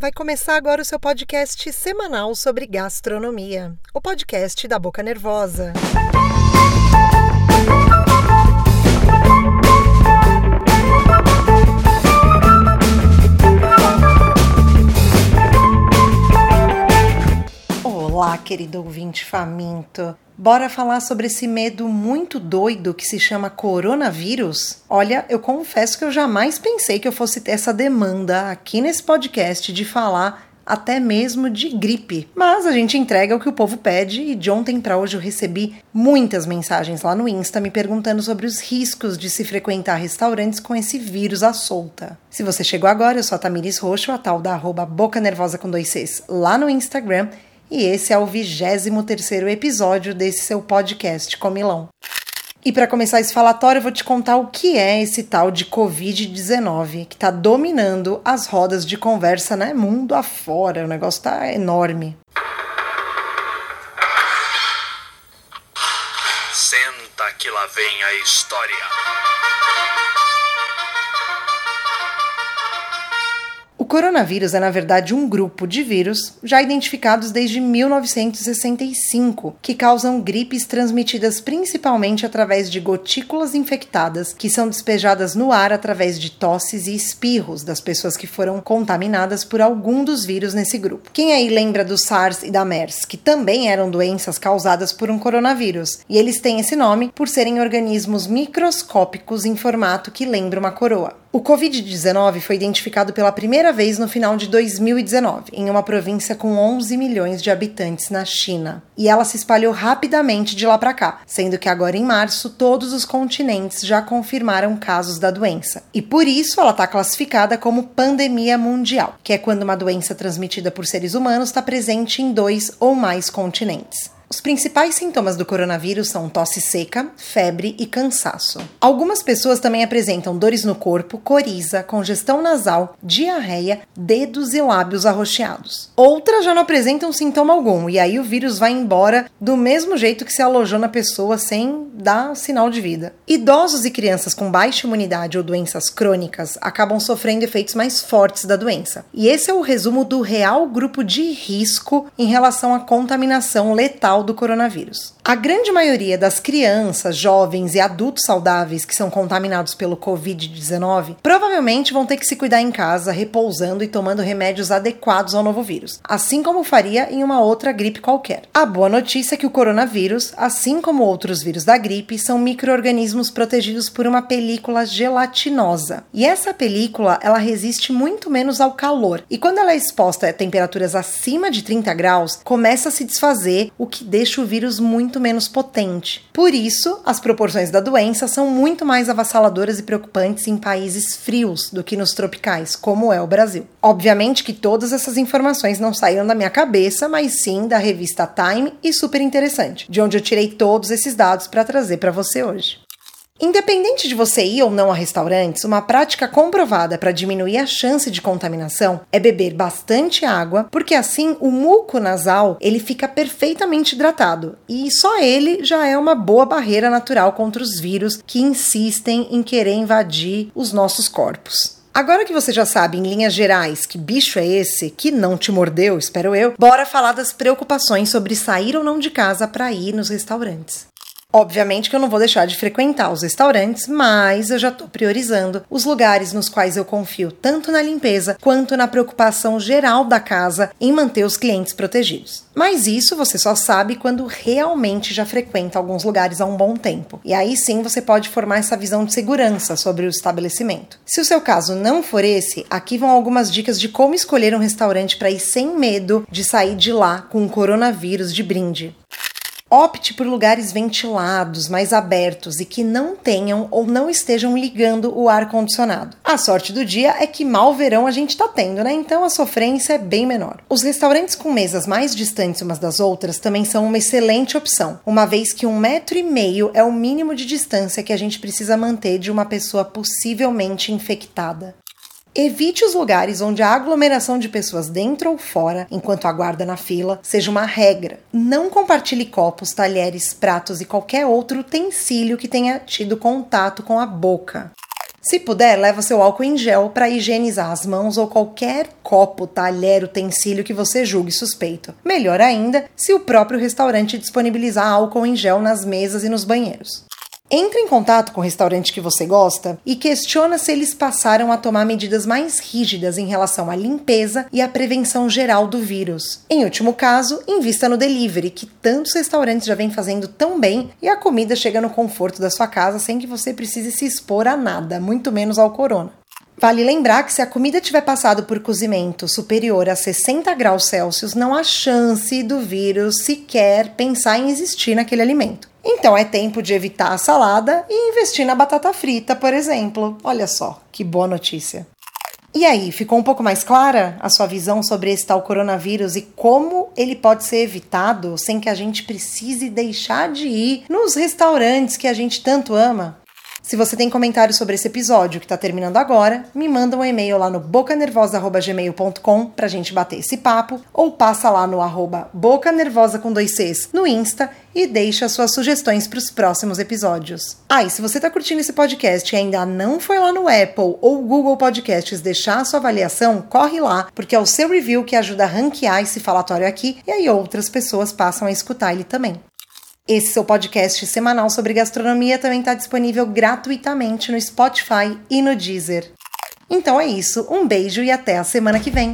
Vai começar agora o seu podcast semanal sobre gastronomia, o podcast da Boca Nervosa. Olá, querido ouvinte faminto. Bora falar sobre esse medo muito doido que se chama coronavírus? Olha, eu confesso que eu jamais pensei que eu fosse ter essa demanda aqui nesse podcast de falar até mesmo de gripe. Mas a gente entrega o que o povo pede e de ontem para hoje eu recebi muitas mensagens lá no Insta me perguntando sobre os riscos de se frequentar restaurantes com esse vírus à solta. Se você chegou agora, eu sou a Tamiris Roxo, a tal da arroba Boca Nervosa com dois Cs lá no Instagram e esse é o 23 episódio desse seu podcast Comilão. E para começar esse falatório, eu vou te contar o que é esse tal de Covid-19 que está dominando as rodas de conversa, né? Mundo afora. O negócio está enorme. Senta que lá vem a história. Coronavírus é, na verdade, um grupo de vírus já identificados desde 1965, que causam gripes transmitidas principalmente através de gotículas infectadas que são despejadas no ar através de tosses e espirros das pessoas que foram contaminadas por algum dos vírus nesse grupo. Quem aí lembra do SARS e da MERS, que também eram doenças causadas por um coronavírus? E eles têm esse nome por serem organismos microscópicos em formato que lembra uma coroa. O Covid-19 foi identificado pela primeira vez no final de 2019, em uma província com 11 milhões de habitantes na China. E ela se espalhou rapidamente de lá para cá, sendo que agora em março todos os continentes já confirmaram casos da doença. E por isso ela está classificada como pandemia mundial, que é quando uma doença transmitida por seres humanos está presente em dois ou mais continentes. Os principais sintomas do coronavírus são tosse seca, febre e cansaço. Algumas pessoas também apresentam dores no corpo, coriza, congestão nasal, diarreia, dedos e lábios arroxeados. Outras já não apresentam sintoma algum e aí o vírus vai embora do mesmo jeito que se alojou na pessoa sem dar sinal de vida. Idosos e crianças com baixa imunidade ou doenças crônicas acabam sofrendo efeitos mais fortes da doença. E esse é o resumo do real grupo de risco em relação à contaminação letal do coronavírus. A grande maioria das crianças, jovens e adultos saudáveis que são contaminados pelo Covid-19 provavelmente vão ter que se cuidar em casa, repousando e tomando remédios adequados ao novo vírus, assim como faria em uma outra gripe qualquer. A boa notícia é que o coronavírus, assim como outros vírus da gripe, são micro-organismos protegidos por uma película gelatinosa. E essa película, ela resiste muito menos ao calor. E quando ela é exposta a temperaturas acima de 30 graus, começa a se desfazer, o que deixa o vírus muito menos potente. Por isso, as proporções da doença são muito mais avassaladoras e preocupantes em países frios do que nos tropicais, como é o Brasil. Obviamente que todas essas informações não saíram da minha cabeça, mas sim da revista Time e super interessante, de onde eu tirei todos esses dados para trazer para você hoje. Independente de você ir ou não a restaurantes, uma prática comprovada para diminuir a chance de contaminação é beber bastante água, porque assim o muco nasal ele fica perfeitamente hidratado e só ele já é uma boa barreira natural contra os vírus que insistem em querer invadir os nossos corpos. Agora que você já sabe, em linhas gerais, que bicho é esse que não te mordeu, espero eu, bora falar das preocupações sobre sair ou não de casa para ir nos restaurantes. Obviamente que eu não vou deixar de frequentar os restaurantes, mas eu já estou priorizando os lugares nos quais eu confio tanto na limpeza quanto na preocupação geral da casa em manter os clientes protegidos. Mas isso você só sabe quando realmente já frequenta alguns lugares há um bom tempo. E aí sim você pode formar essa visão de segurança sobre o estabelecimento. Se o seu caso não for esse, aqui vão algumas dicas de como escolher um restaurante para ir sem medo de sair de lá com o coronavírus de brinde. Opte por lugares ventilados, mais abertos e que não tenham ou não estejam ligando o ar condicionado. A sorte do dia é que mal verão a gente está tendo, né? Então a sofrência é bem menor. Os restaurantes com mesas mais distantes umas das outras também são uma excelente opção, uma vez que um metro e meio é o mínimo de distância que a gente precisa manter de uma pessoa possivelmente infectada. Evite os lugares onde a aglomeração de pessoas dentro ou fora, enquanto aguarda na fila, seja uma regra. Não compartilhe copos, talheres, pratos e qualquer outro utensílio que tenha tido contato com a boca. Se puder, leva seu álcool em gel para higienizar as mãos ou qualquer copo, talher, utensílio que você julgue suspeito. Melhor ainda, se o próprio restaurante disponibilizar álcool em gel nas mesas e nos banheiros. Entre em contato com o restaurante que você gosta e questiona se eles passaram a tomar medidas mais rígidas em relação à limpeza e à prevenção geral do vírus. Em último caso, invista no delivery, que tantos restaurantes já vêm fazendo tão bem e a comida chega no conforto da sua casa sem que você precise se expor a nada, muito menos ao corona. Vale lembrar que se a comida tiver passado por cozimento superior a 60 graus Celsius, não há chance do vírus sequer pensar em existir naquele alimento. Então é tempo de evitar a salada e investir na batata frita, por exemplo. Olha só, que boa notícia. E aí, ficou um pouco mais clara a sua visão sobre esse tal coronavírus e como ele pode ser evitado sem que a gente precise deixar de ir nos restaurantes que a gente tanto ama? Se você tem comentário sobre esse episódio que está terminando agora, me manda um e-mail lá no bocanervosa.gmail.com pra gente bater esse papo, ou passa lá no arroba bocanervosa com dois Cs no Insta e deixa suas sugestões para os próximos episódios. Ah, e se você está curtindo esse podcast e ainda não foi lá no Apple ou Google Podcasts deixar a sua avaliação, corre lá, porque é o seu review que ajuda a ranquear esse falatório aqui e aí outras pessoas passam a escutar ele também. Esse seu podcast semanal sobre gastronomia também está disponível gratuitamente no Spotify e no Deezer. Então é isso, um beijo e até a semana que vem.